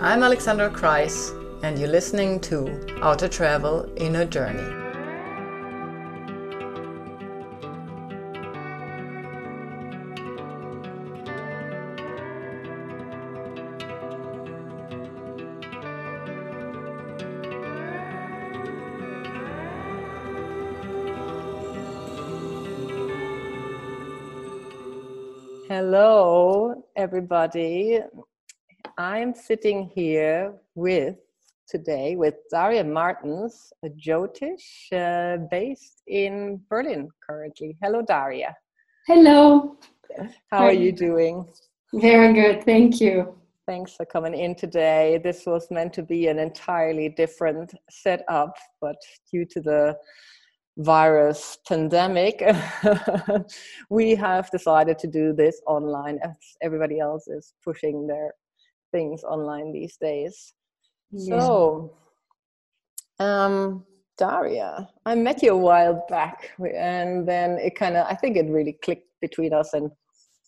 I'm Alexandra Kreis, and you're listening to Outer Travel Inner Journey. Hello, everybody. I'm sitting here with today with Daria Martens, a Jyotish uh, based in Berlin currently. Hello, Daria. Hello. How are you doing? Very good, thank you. Thanks for coming in today. This was meant to be an entirely different setup, but due to the virus pandemic, we have decided to do this online as everybody else is pushing their things online these days. Yeah. So, um, Daria, I met you a while back, and then it kind of, I think it really clicked between us. And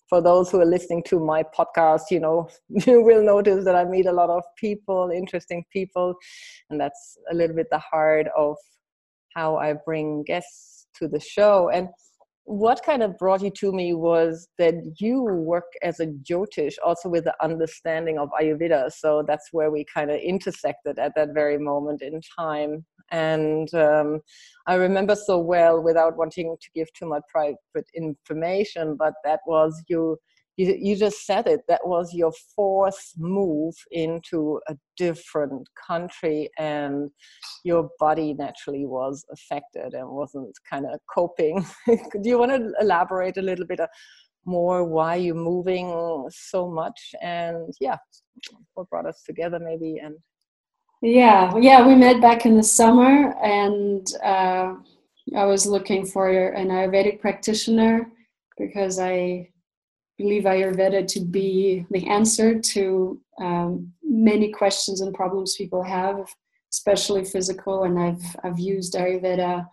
for those who are listening to my podcast, you know, you will notice that I meet a lot of people, interesting people, and that's a little bit the heart of how I bring guests to the show. And what kind of brought you to me was that you work as a Jyotish, also with the understanding of Ayurveda. So that's where we kind of intersected at that very moment in time. And um, I remember so well, without wanting to give too much private information, but that was you you, you just said it that was your fourth move into a different country and your body naturally was affected and wasn't kind of coping. Do you want to elaborate a little bit uh, more why you're moving so much? And yeah what brought us together maybe and yeah yeah we met back in the summer and uh, i was looking for an ayurvedic practitioner because i believe Ayurveda to be the answer to um, many questions and problems people have, especially physical. And I've I've used Ayurveda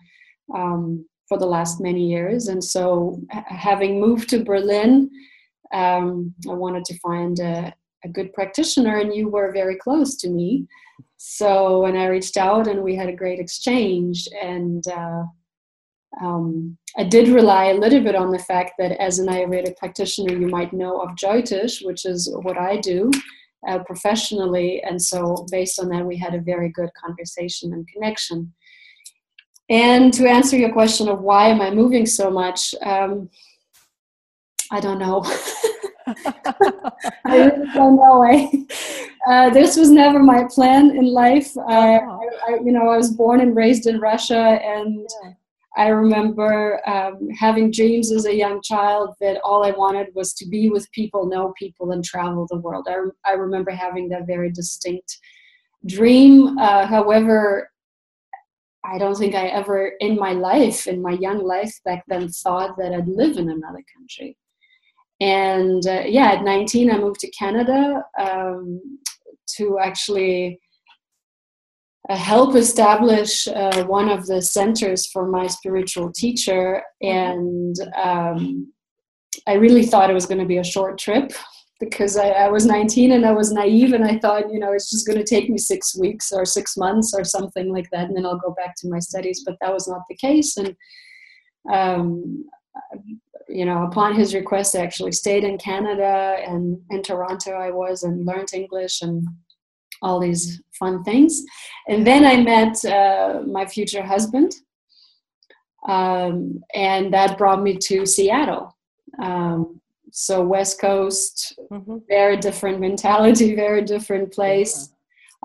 um, for the last many years, and so having moved to Berlin, um, I wanted to find a, a good practitioner, and you were very close to me. So when I reached out, and we had a great exchange, and uh, um, I did rely a little bit on the fact that as an Ayurvedic practitioner, you might know of Jyotish, which is what I do uh, professionally. And so, based on that, we had a very good conversation and connection. And to answer your question of why am I moving so much, um, I don't know. I really don't know. I, uh, this was never my plan in life. Uh, I, I, you know, I was born and raised in Russia, and yeah I remember um, having dreams as a young child that all I wanted was to be with people, know people, and travel the world. I, I remember having that very distinct dream. Uh, however, I don't think I ever in my life, in my young life back then, thought that I'd live in another country. And uh, yeah, at 19, I moved to Canada um, to actually help establish uh, one of the centers for my spiritual teacher. And um, i really thought it was going to be a short trip because I, I, was 19 and i was naive and i thought you know it's just going to take me six weeks or six months or something like that and then i'll go back to my studies but that was not the case. And um, you know upon his request i actually stayed in canada and in toronto i was and learned english and all these fun things. And then I met uh, my future husband, um, and that brought me to Seattle. Um, so West Coast, mm-hmm. very different mentality, very different place.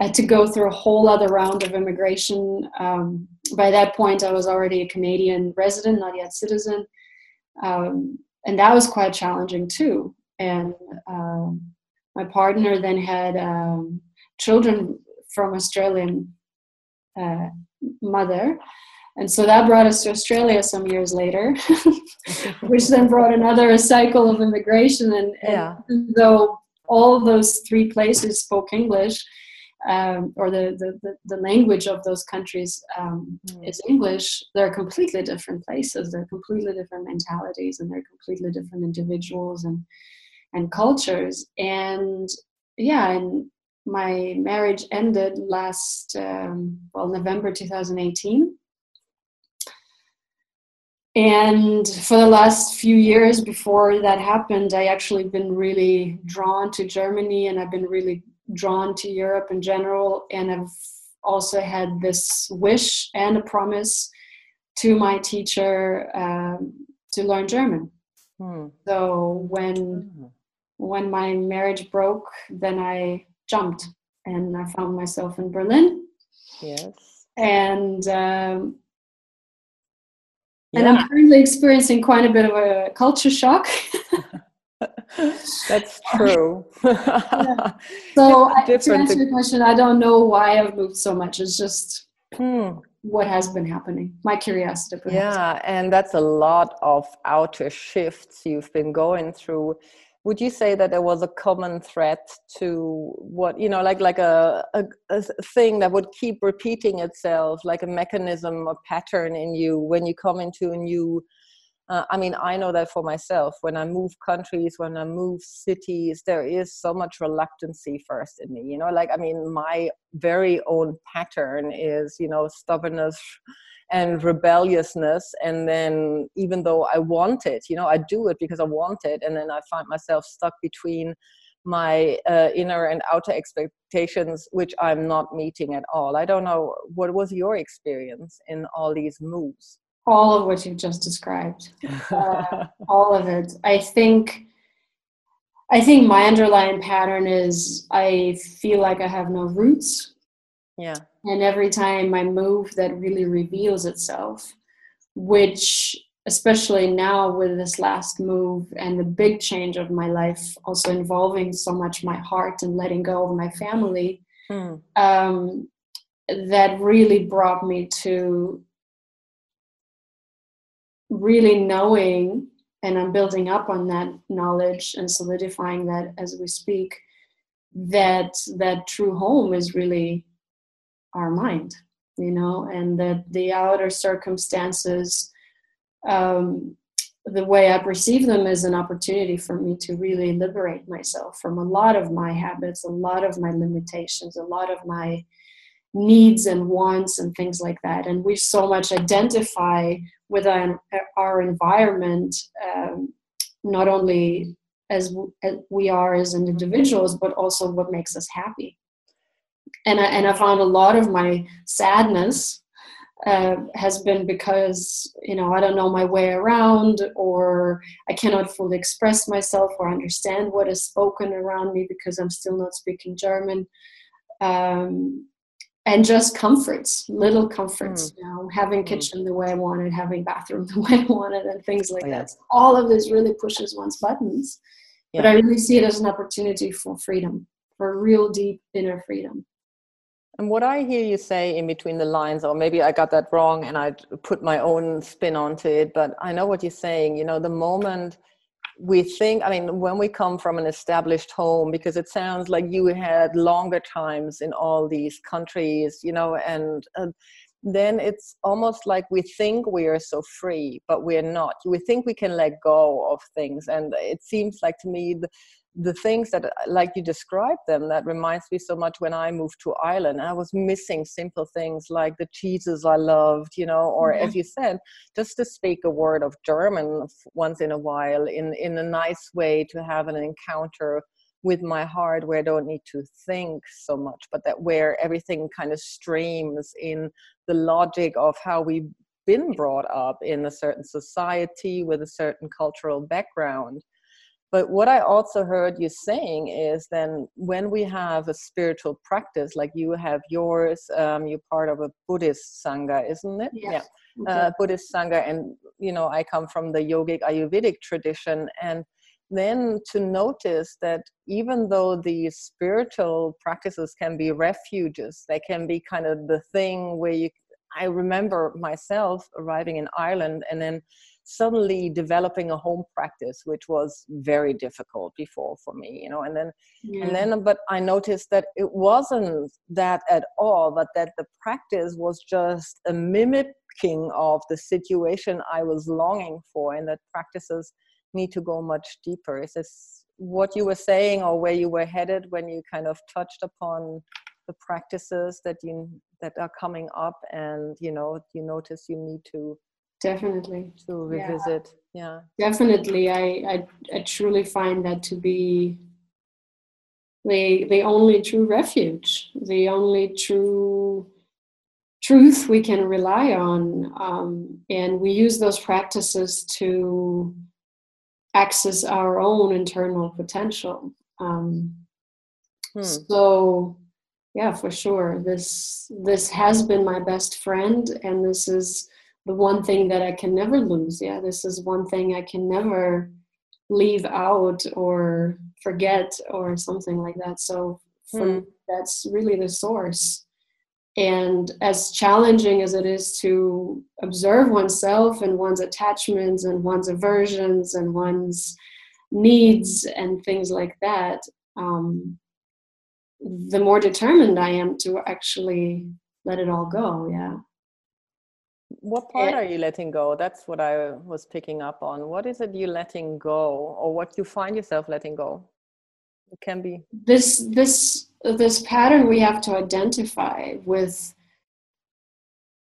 I had to go through a whole other round of immigration. Um, by that point, I was already a Canadian resident, not yet citizen, um, and that was quite challenging too. And um, my partner then had um, children from Australian uh, mother. And so that brought us to Australia some years later, which then brought another cycle of immigration. And, yeah. and though all those three places spoke English, um, or the, the, the, language of those countries um, mm. is English, they're completely different places. They're completely different mentalities, and they're completely different individuals and and cultures. And yeah, and my marriage ended last um, well November 2018 and for the last few years before that happened i actually been really drawn to germany and i've been really drawn to europe in general and i've also had this wish and a promise to my teacher um, to learn german hmm. so when hmm. when my marriage broke then i jumped and i found myself in berlin yes and um, and I'm currently experiencing quite a bit of a culture shock. That's true. yeah. So, I, to answer your question, I don't know why I've moved so much. It's just hmm. what has been happening. My curiosity. Perhaps. Yeah, and that's a lot of outer shifts you've been going through would you say that there was a common thread to what you know like like a, a, a, thing that would keep repeating itself like a mechanism a pattern in you when you come into a new uh, i mean i know that for myself when i move countries when i move cities there is so much reluctancy first in me you know? Like i mean my very own pattern is you know stubbornness and rebelliousness and then even though i want it you know i do it because i want it and then i find myself stuck between my uh, inner and outer expectations which i'm not meeting at all. I don't know what was your experience in all these moves all of what you've just described uh, all of it. I think i think my underlying pattern is i feel like i have no roots. Yeah. And every time i move that really reveals itself which especially now with this last move and the big change of my life also involving so much my heart and letting go of my family hmm. um, that really brought me to really knowing and i'm building up on that knowledge and solidifying that as we speak that that true home is really our mind you know and that the outer circumstances um, the way i perceive them is an opportunity for me to really liberate myself from a lot of my habits a lot of my limitations a lot of my needs and wants and things like that and we so much identify with our, our environment um, not only as we are as individuals but also what makes us happy and I, and I found a lot of my sadness uh, has been because you know I don't know my way around, or I cannot fully express myself or understand what is spoken around me because I'm still not speaking German. Um, and just comforts, little comforts, mm. you know, having mm. kitchen the way I wanted, having bathroom the way I wanted, and things like oh, yeah. that. All of this really pushes one's buttons, yeah. but I really see it as an opportunity for freedom, for real deep inner freedom. And what I hear you say in between the lines, or maybe I got that wrong and I put my own spin onto it, but I know what you're saying. You know, the moment we think, I mean, when we come from an established home, because it sounds like you had longer times in all these countries, you know, and then it's almost like we think we are so free, but we're not. We think we can let go of things. And it seems like to me, the, the things that like you described them that reminds me so much when i moved to ireland i was missing simple things like the cheeses i loved you know or mm-hmm. as you said just to speak a word of german once in a while in in a nice way to have an encounter with my heart where i don't need to think so much but that where everything kind of streams in the logic of how we've been brought up in a certain society with a certain cultural background but what I also heard you saying is then when we have a spiritual practice, like you have yours, um, you're part of a Buddhist Sangha, isn't it? Yes. Yeah. Uh, Buddhist Sangha. And, you know, I come from the yogic Ayurvedic tradition. And then to notice that even though the spiritual practices can be refuges, they can be kind of the thing where you, I remember myself arriving in Ireland and then suddenly developing a home practice which was very difficult before for me you know and then yeah. and then but i noticed that it wasn't that at all but that the practice was just a mimicking of the situation i was longing for and that practices need to go much deeper is this what you were saying or where you were headed when you kind of touched upon the practices that you that are coming up and you know you notice you need to definitely. To revisit yeah, yeah. definitely. I, I i truly find that to be the the only true refuge the only true truth we can rely on um, and we use those practices to access our own internal potential. Um, hmm. so yeah for sure. This this has been my best friend and this is the one thing that i can never lose yeah this is one thing i can never leave out or forget or something like that so for mm. that's really the source and as challenging as it is to observe oneself and one's attachments and one's aversions and one's needs and things like that um, the more determined I am to actually let it all go. Yeah. What part it, are you letting go? That's what I was picking up on. What is it you letting go, or what you find yourself letting go? It can be this this this pattern we have to identify with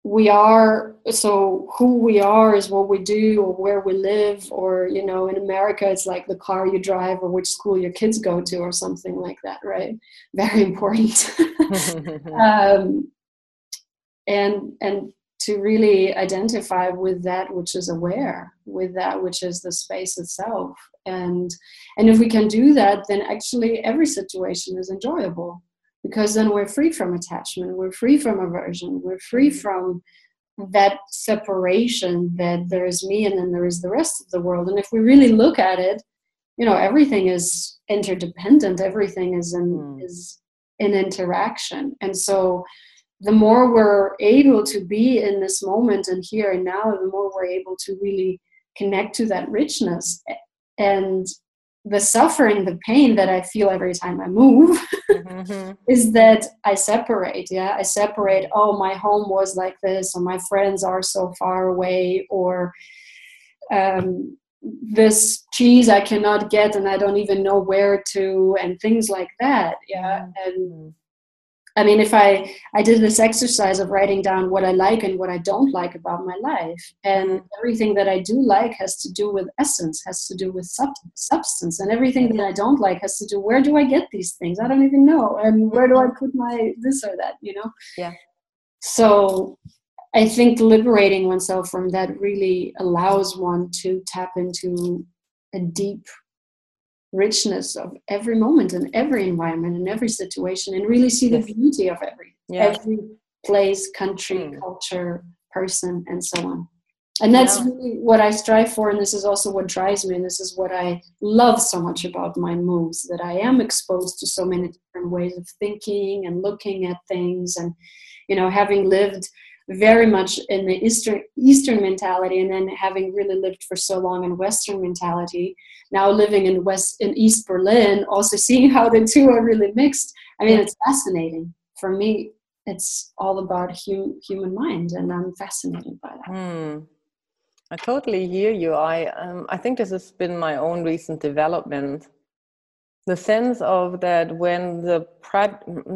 we are so who we are is what we do or where we live or you know in america it's like the car you drive or which school your kids go to or something like that right very important um, and and to really identify with that which is aware with that which is the space itself. And and if we can do that then actually every situation is enjoyable because then we're free from attachment we're free from aversion we're free from that separation that there is me and then there is the rest of the world. And if we really look at it you know everything is interdependent everything is in mm. is in interaction. And so the more we're able to be in this moment and here and now the more we're able to really connect to that richness and the suffering, the pain that I feel every time I move mm-hmm. is that I separate. Yeah, I separate. Oh, my home was like this, or my friends are so far away, or um, this cheese I cannot get and I don't even know where to, and things like that. Yeah, mm-hmm. and I mean, if I I did this exercise of writing down what I like and what I don't like about my life, and mm-hmm. everything that I do like has to do with essence, has to do with sub- substance, and everything that I don't like has to do where do I get these things? I don't even know, and where do I mm-hmm. put my this or that? You know? Yeah. So I think liberating oneself from that really allows one to tap into a deep richness of every moment and every environment and every situation and really see yes. the beauty of every yeah. every place country mm. culture person and so on and that's yeah. really what i strive for and this is also what drives me and this is what i love so much about my moves that i am exposed to so many different ways of thinking and looking at things and you know having lived very much in the eastern eastern mentality and then having really lived for so long in western mentality now living in west in east berlin also seeing how the two are really mixed i mean it's fascinating. For me it's all about hum, human mind and i'm fascinated by that. Mm. i totally hear you. I um, i think this has been my own recent development the sense of that when the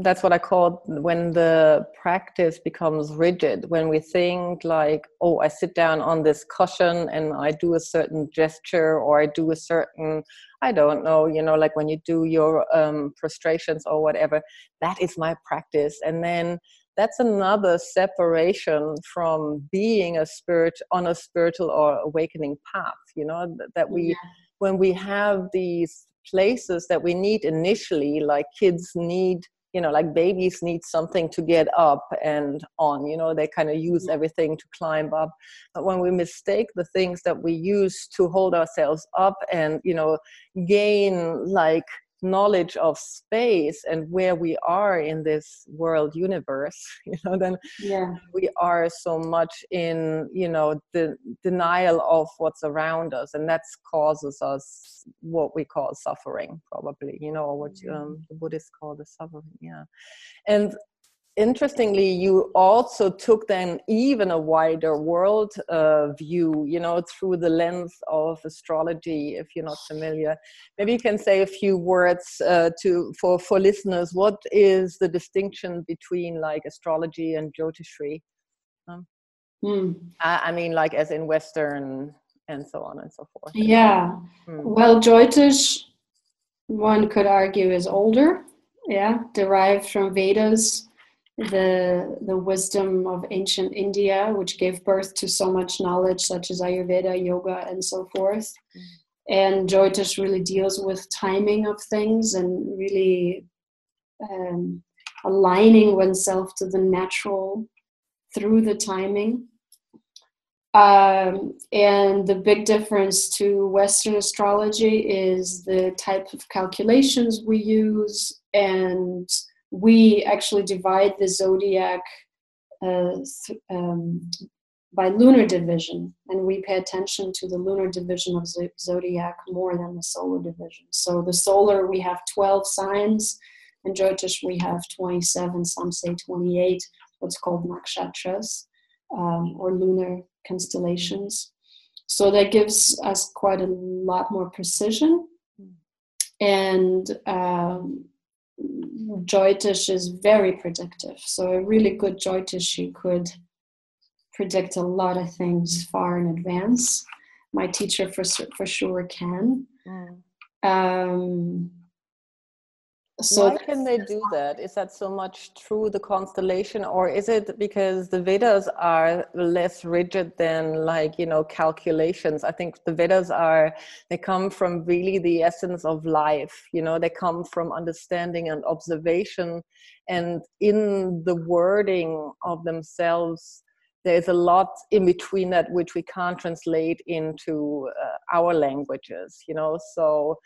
that's what i call when the practice becomes rigid when we think like oh i sit down on this cushion and i do a certain gesture or i do a certain i don't know you know like when you do your um, prostrations or whatever that is my practice and then that's another separation from being a spirit on a spiritual or awakening path you know that we yeah. when we have these places that we need initially like kids need you know like babies need something to get up and on you know they kind of use mm-hmm. everything to climb up. But when we mistake the things that we use to hold ourselves up and you know gain like knowledge of space and where we are in this world universe you know then yeah. we are so much in you know the denial of what's around us and that causes us what we call suffering probably you know what um, mm-hmm. the buddhists call the suffering yeah and interestingly you also took then even a wider world uh, view you know through the lens of astrology if you're not familiar. Maybe you can say a few words uh, to for for listeners what is the distinction between like astrology and jyotishri um, mm. I, I, mean like as in western and so on and so forth. Yeah. Mm. well jyotish one could argue is older yeah derived from vedas the the wisdom of ancient India, which gave birth to so much knowledge, such as Ayurveda, yoga, and so forth. Mm. And Jyotish really deals with timing of things and really um, aligning oneself to the natural through the timing. Um, and the big difference to Western astrology is the type of calculations we use and we actually divide the zodiac uh, um, by lunar division, and we pay attention to the lunar division of zodiac more than the solar division. So the solar we have 12 signs, and Jyotish we have 27, some say 28, what's called nakshatras um, or lunar constellations. So that gives us quite a lot more precision. Hmm. And um, Jyotish is very predictive. So a really good Jyotishi could predict a lot of things far in advance. My teacher for for sure can. Mm. Um, so why can they do that? Is that so much through the constellation or is it because the vedas are less rigid than like you know calculations? I think the vedas are they come from really the essence of life you know they come from understanding and observation. And in the wording of themselves there's a lot in between that which we can't translate into uh, our languages you know? So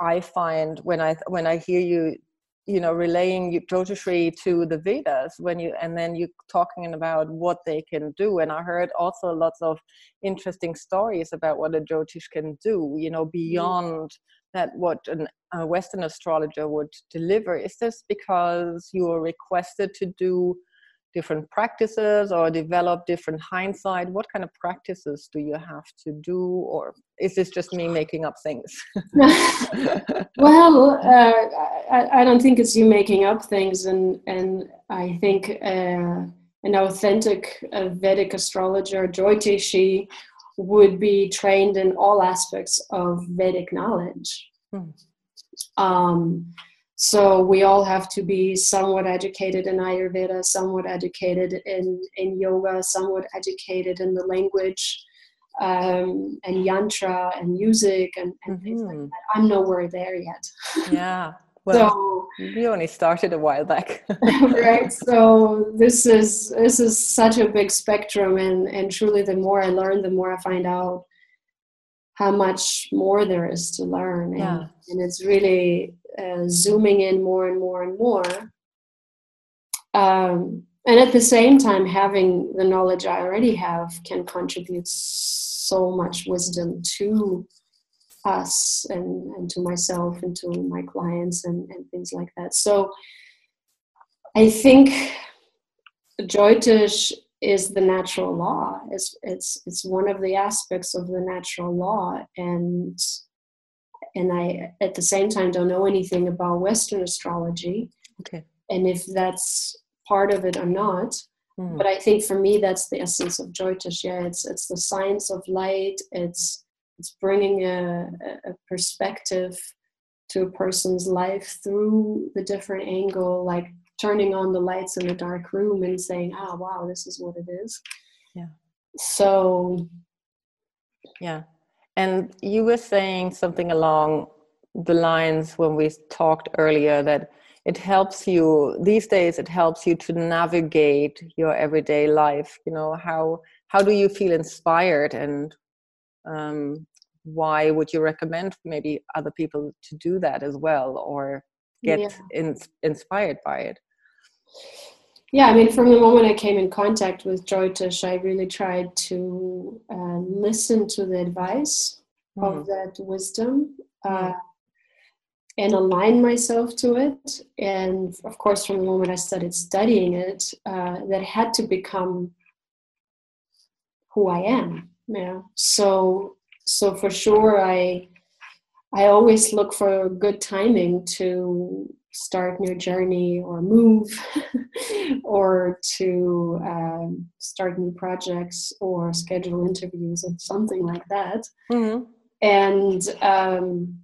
I find when I when I hear you, you know, relaying Jyotishri to the Vedas, when you and then you talking about what they can do, and I heard also lots of interesting stories about what a Jyotish can do, you know, mm-hmm. beyond that what an, a Western astrologer would deliver. Is this because you are requested to do different practices or develop different hindsight? What kind of practices do you have to do or is this just me making up things? Well uh, I, I, don't think it's you making up things and and i think uh, an authentic uh, vedic astrologer jyotishi would be trained in all aspects of vedic knowledge. Hmm. um, so we all have to be somewhat educated in Ayurveda, somewhat educated in, in yoga, somewhat educated in the language um, and yantra and music and, and mm-hmm. things like mm-hmm. that. I'm nowhere there yet. Yeah. Well, so, we only started a while back. right. So this is this is such a big spectrum and, and truly the more I learn, the more I find out how much more there is to learn. And, yeah. and it's really uh, zooming in more and more and more. Um, and at the same time, having the knowledge I already have can contribute so much wisdom to us and, and to myself and to my clients and, and things like that. So I think Jyotish is the natural law. It's, it's, it's one of the aspects of the natural law. And and I at the same time don't know anything about Western astrology. Okay. And if that's part of it or not. Mm. But I think for me that's the essence of Jyotish. Yeah, it's it's the science of light. It's it's bringing a, a perspective to a person's life through the different angle, like turning on the lights in a dark room and saying, "Ah, oh, wow, this is what it is." Yeah. So. Yeah, and you were saying something along the lines when we talked earlier that it helps you these days it helps you to navigate your everyday life you know how how do you feel inspired and um, why would you recommend maybe other people to do that as well or get yeah. in, inspired by it yeah, I mean, from the moment I came in contact with Jyotish, I really tried to uh, listen to the advice mm. of that wisdom. Uh, and align myself to it. And of course, from the moment I started studying it, uh, that had to become who I am. Yeah. So so for sure, I I always look for good timing to start new journey or move or to um, start new projects or schedule interviews or something like that mm-hmm. and um,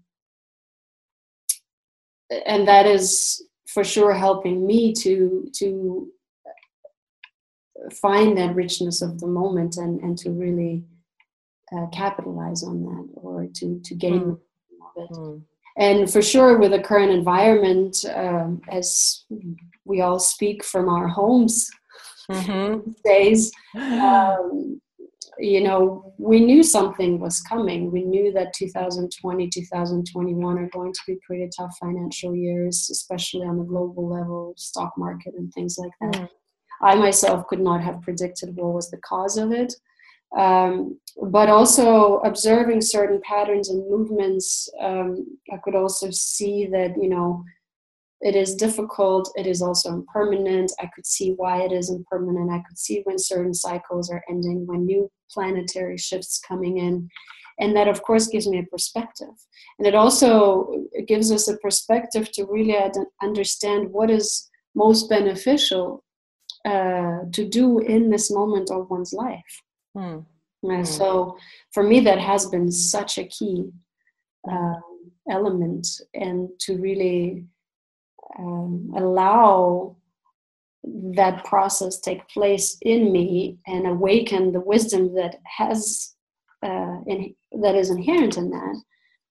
and that is for sure helping me to to find that richness of the moment and and to really uh, capitalize on that or to to gain mm. of it mm. And for sure with the current environment um, as we all speak from our homes mm-hmm. days um, you know, we knew something was coming. We knew that 2020, 2021 are going to be pretty tough financial years, especially on the global level, stock market and things like that. Mm. I myself could not have predicted what was the cause of it. Um, but also observing certain patterns and movements, um, I could also see that, you know, it is difficult it is also impermanent. I could see why it is impermanent. I could see when certain cycles are ending when new planetary shifts coming in. And that of course gives me a perspective. And it also gives us a perspective to really understand what is most beneficial uh, to do in this moment of one's life hmm. and so for me that has been such a key uh, element and to really um, allow that process take place in me and awaken the wisdom that has uh, in, that is inherent in that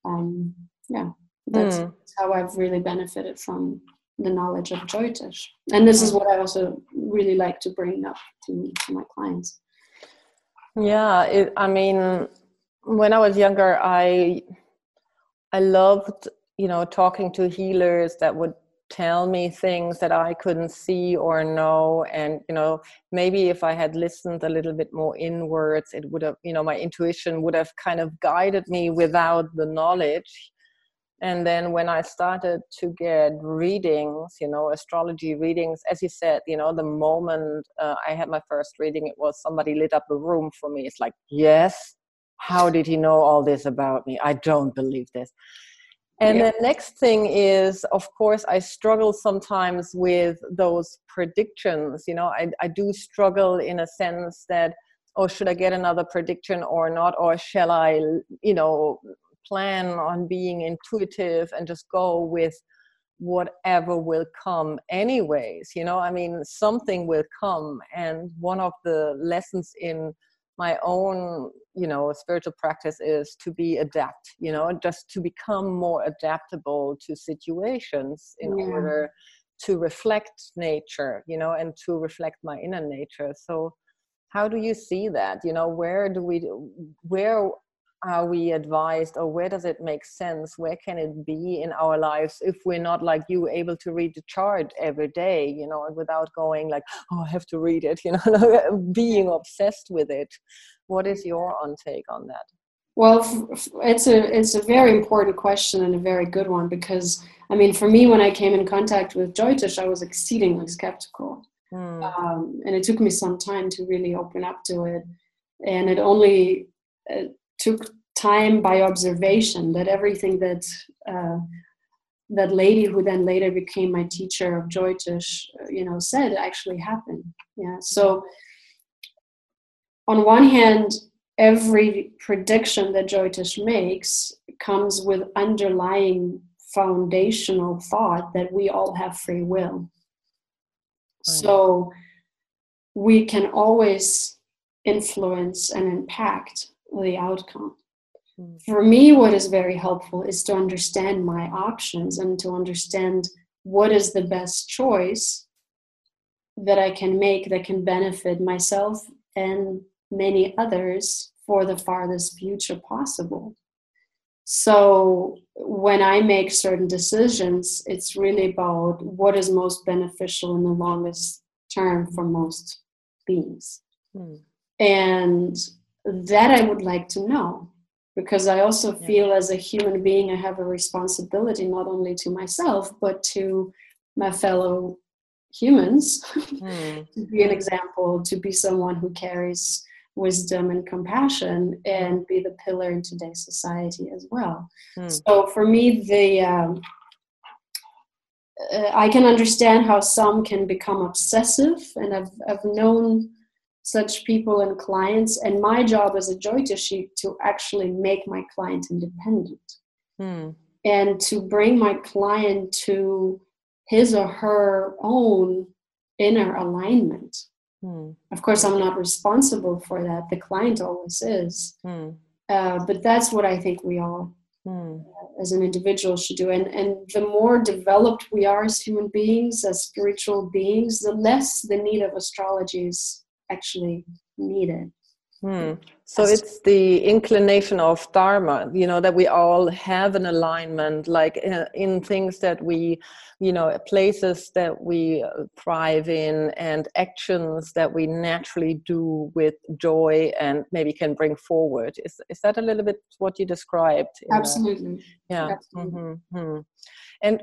um, yeah that's, mm. how i've really benefited from the knowledge of Jyotish and this is hmm. what i also really like to bring up to, to my clients yeah it, i mean when i was younger i i loved you know talking to healers that would tell me things that I couldn't see or know. And, you know, maybe if I had listened a little bit more inwards, it would have, you know, my intuition would have kind of guided me without the knowledge. And then when I started to get readings, you know, astrology readings, as you said, you know, the moment uh, I had my first reading, it was somebody lit up a room for me. It's like, yes, how did he know all this about me? I don't believe this. And yeah. the next thing is, of course, I struggle sometimes with those predictions. You know, I, I do struggle in a sense that, oh, should I get another prediction or not? Or shall I, you know, plan on being intuitive and just go with whatever will come anyways you know? I mean something will come and one of the lessons in my own you know spiritual practice is to be adapt you know just to become more adaptable to situations in yeah. order to reflect nature you know and to reflect my inner nature. So how do you see that? You know where do we where are we advised or where does it make sense? Where can it be in our lives if we're not like you able to read the chart every day you know without going like oh i have to read it you know being obsessed with it? What is your on take on that? Well it's a it's a very important question and a very good one because i mean for me when i came in contact with Jyotish i was exceedingly skeptical. Mm. um, and it took me some time to really open up to it. And it only uh, took time by observation that everything that uh, that lady who then later became my teacher of Jyotish, uh, you know, said actually happened. Yeah. So on one hand, every prediction that Jyotish makes comes with underlying foundational thought that we all have free will. So we can always influence and impact the outcome. Hmm. For me, what is very helpful is to understand my options and to understand what is the best choice that I can make that can benefit myself and many others for the farthest future possible. So, when I make certain decisions, it's really about what is most beneficial in the longest term for most beings. Mm. And that I would like to know. because I also feel yeah. as a human being, I have a responsibility not only to myself, but to my fellow humans mm. to be an example, to be someone who carries wisdom and compassion and be the pillar in today's society as well. Mm. So for me, the um, uh, I can understand how some can become obsessive, and I've I've known such people and clients. And my job as a Jyotishi to actually make my client independent mm. and to bring my client to his or her own inner alignment. Mm. Of course, I'm not responsible for that. The client always is. Mm. Uh, but that's what I think we all, mm. uh, as an individual, should do. And, and the more developed we are as human beings, as spiritual beings, the less the need of astrology is actually needed. Hmm. So it's the inclination of dharma, you know, that we all have an alignment, like in, uh, in, things that we, you know, places that we uh, thrive in, and actions that we naturally do with joy and maybe can bring forward. Is is that a little bit what you described? Absolutely. The, yeah. Absolutely. Mm-hmm. And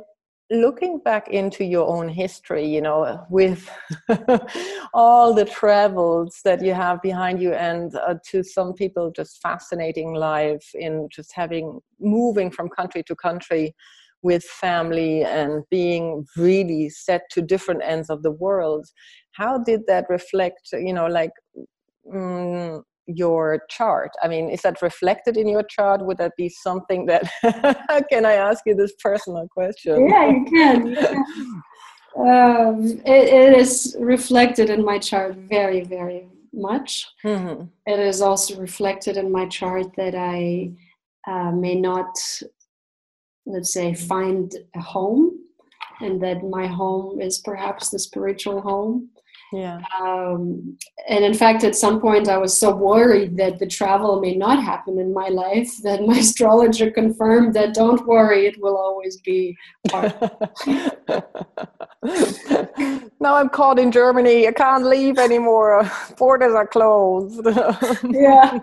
looking back into your own history you know with all the travels that you have behind you and uh, to some people just fascinating life in just having moving from country to country with family and being really set to different ends of the world how did that reflect you know like mm, your chart? I mean is that reflected in your chart? Would that be something that can i ask you this personal question? Yeah you can, you can. Um, it, it is reflected in my chart very very much. Mm-hmm. it is also reflected in my chart that i uh, may not let's say find a home and that my home is perhaps the spiritual home yeah. Um, and in fact, at some point, I was so worried that the travel may not happen in my life that my astrologer confirmed that don't worry, it will always be now I'm caught in Germany. I can't leave anymore. Borders are closed. yeah.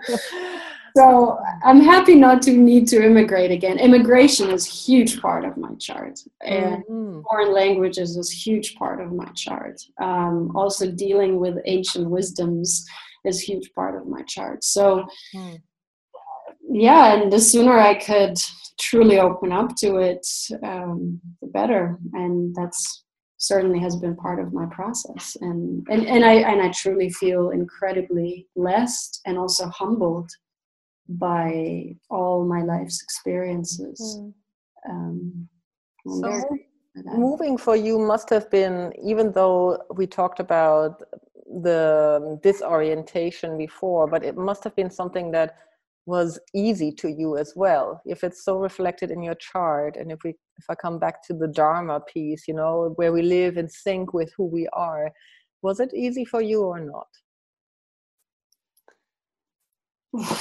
So I'm happy not to need to immigrate again. Immigration is a huge part of my chart, and mm-hmm. foreign languages is a huge part of my chart. Um, also, dealing with ancient wisdoms is a huge part of my chart. So, mm. yeah, and the sooner I could truly open up to it, um, the better. And that's certainly has been part of my process and, and and I and I truly feel incredibly blessed and also humbled by all my life's experiences. Mm. Um, so moving for you must have been, even though we talked about the disorientation before, but it must have been something that was easy to you as well if it's so reflected in your chart and if we if i come back to the dharma piece you know where we live in sync with who we are was it easy for you or not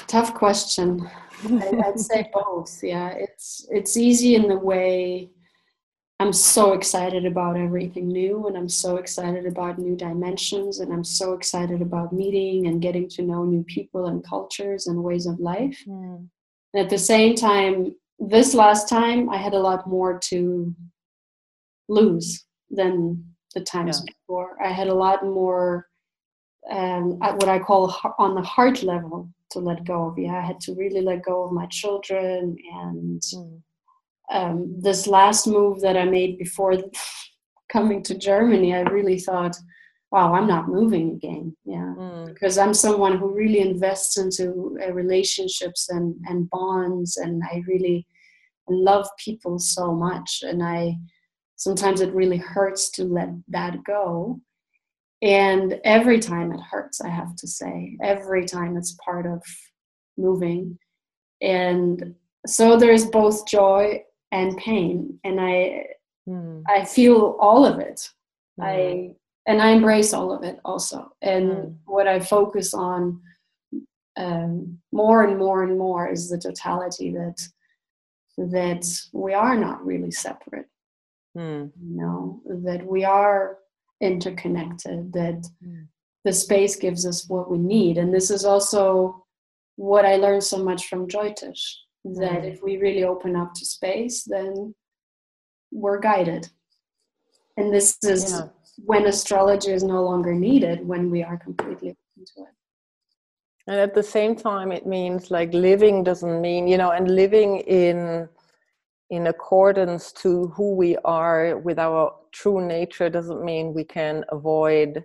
Tough question. I'd say both. Yeah, it's it's easy in the way I'm so excited about everything new, and I'm so excited about new dimensions, and I'm so excited about meeting and getting to know new people and cultures and ways of life. Mm. And at the same time, this last time I had a lot more to lose than the times yeah. before. I had a lot more um, at what I call on the heart level to let go of. Yeah, I had to really let go of my children. And mm. um, this last move that I made before coming to Germany, I really thought, wow, I'm not moving again. Yeah, mm. because I'm someone who really invests into uh, relationships and, and bonds. And I really love people so much. And I sometimes it really hurts to let that go and every time it hurts i have to say every time it's part of moving and so there's both joy and pain and i mm. i feel all of it mm. i and i embrace all of it also and mm. what i focus on um, more and more and more is the totality that that we are not really separate mm. you know that we are interconnected that mm. the space gives us what we need and this is also what I learned so much from Jyotish that Mm. if we really open up to space, then we're guided. And this is Yeah. when astrology is no longer needed, when we are completely into it. and at the same time it means like living doesn't mean you know and living in in accordance to who we are with our true nature doesn't mean we can avoid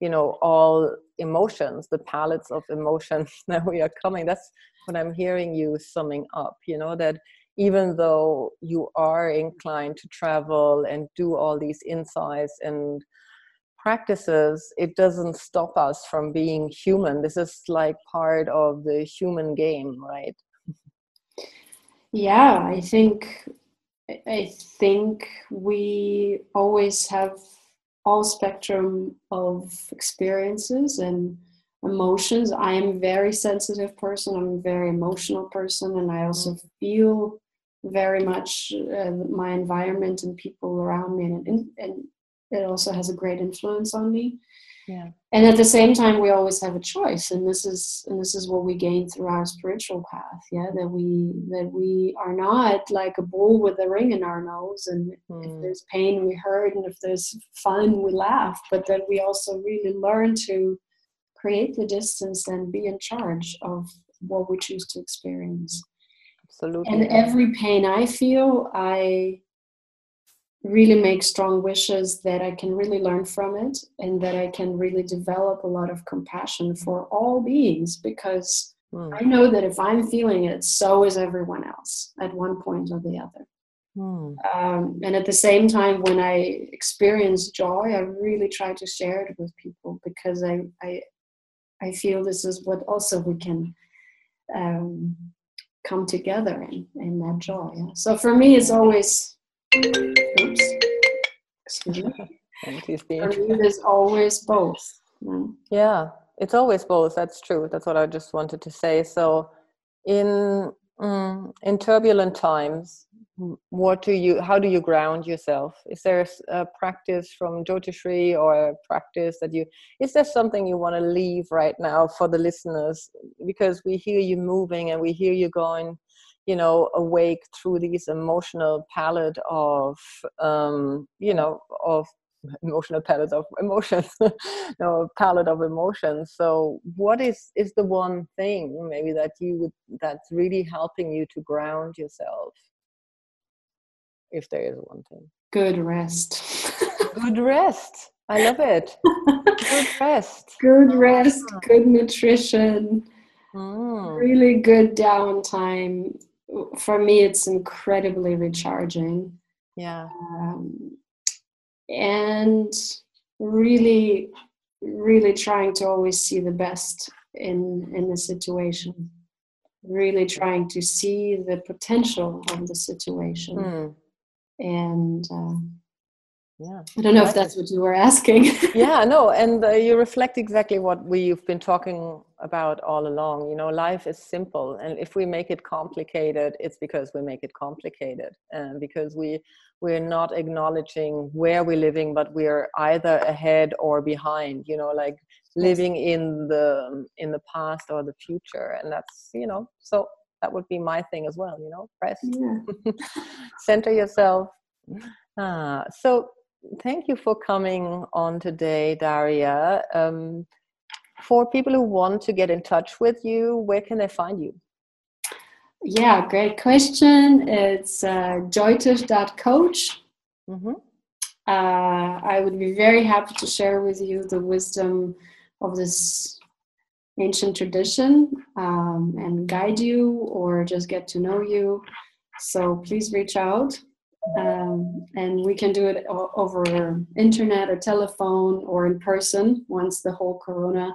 you know all emotions the palettes of emotions that we are coming that's what i'm hearing you summing up you know that even though you are inclined to travel and do all these insights and practices, it doesn't stop us from being human. This is like part of the human game, right? Yeah, I think I think we always have all spectrum of experiences and emotions. I am a very sensitive person. I'm a very emotional person, and I also feel very much uh, my environment and people around me, and, and it also has a great influence on me Yeah. and at the same time we always have a choice and this is and this is what we gain through our spiritual path yeah that we that we are not like a bull with a ring in our nose and if Mm. there's pain we hurt and if there's fun we laugh but that we also really learn to create the distance and be in charge of what we choose to experience Absolutely. and every pain I feel, I really make strong wishes that I can really learn from it and that I can really develop a lot of compassion for all beings because Mm. I know that if I'm feeling it, so is everyone else at one point or the other. Mm. Um, and at the same time, when I experience joy, I really try to share it with people because I, I, I feel this is what also we can um, come together in, in that joy. yeah. So for me, it's always, oops, excuse me. And he's For being me, there's always both. yeah. Yeah, it's always both. That's true. That's what I just wanted to say. So, in mm, in turbulent times, what do you? How do you ground yourself? Is there a practice from Jyotishri or a practice that you? Is there something you want to leave right now for the listeners? Because we hear you moving and we hear you going, you know, awake through these emotional palette of, um, you know, of emotional palette of emotions no palette of emotions. So what is is the one thing maybe that you would that's really helping you to ground yourself? If there is one thing. Good rest. good rest. I love it. Good rest. Good rest, good nutrition, Mm, really good downtime. For me, it's incredibly recharging. yeah. Um, and really really trying to always see the best in in the situation. Really trying to see the potential of the situation. Mm, and uh, yeah. I don't know if that's what you were asking. Yeah no and uh, you reflect exactly what we've been talking about all along you know life is simple and if we make it complicated it's because we make it complicated and because we we're not acknowledging where we're living but we're either ahead or behind you know like living in the in the past or the future and that's you know so that would be my thing as well you know rest. Yeah. center yourself. Ah, so thank you for coming on today daria. Um, for people who want to get in touch with you where can they find you yeah great question it's uh, jyotish.coach mm-hmm. uh, I would be very happy to share with you the wisdom of this ancient tradition um, and guide you or just get to know you. So please reach out. Um, and we can do it over internet or telephone or in person once the whole corona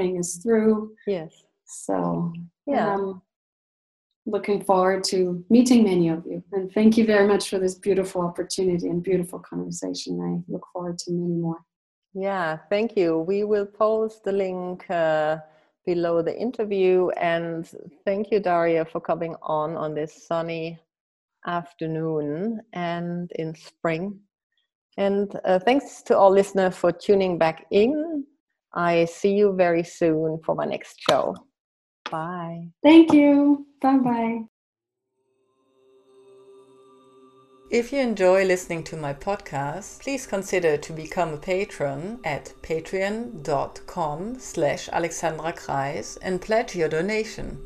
thing is through. yes So yeah um, looking forward to meeting many of you. And thank you very much for this beautiful opportunity and beautiful conversation. I look forward to many more. Yeah, thank you. We will post the link uh, below the interview. And thank you, Daria, for coming on on this sunny afternoon and in spring. And uh, thanks to all listeners for tuning back in. I see you very soon for my next show. Bye. Thank you. Bye bye. If you enjoy listening to my podcast, please consider to become a patron at patreon.com slash alexandra kreis and pledge your donation.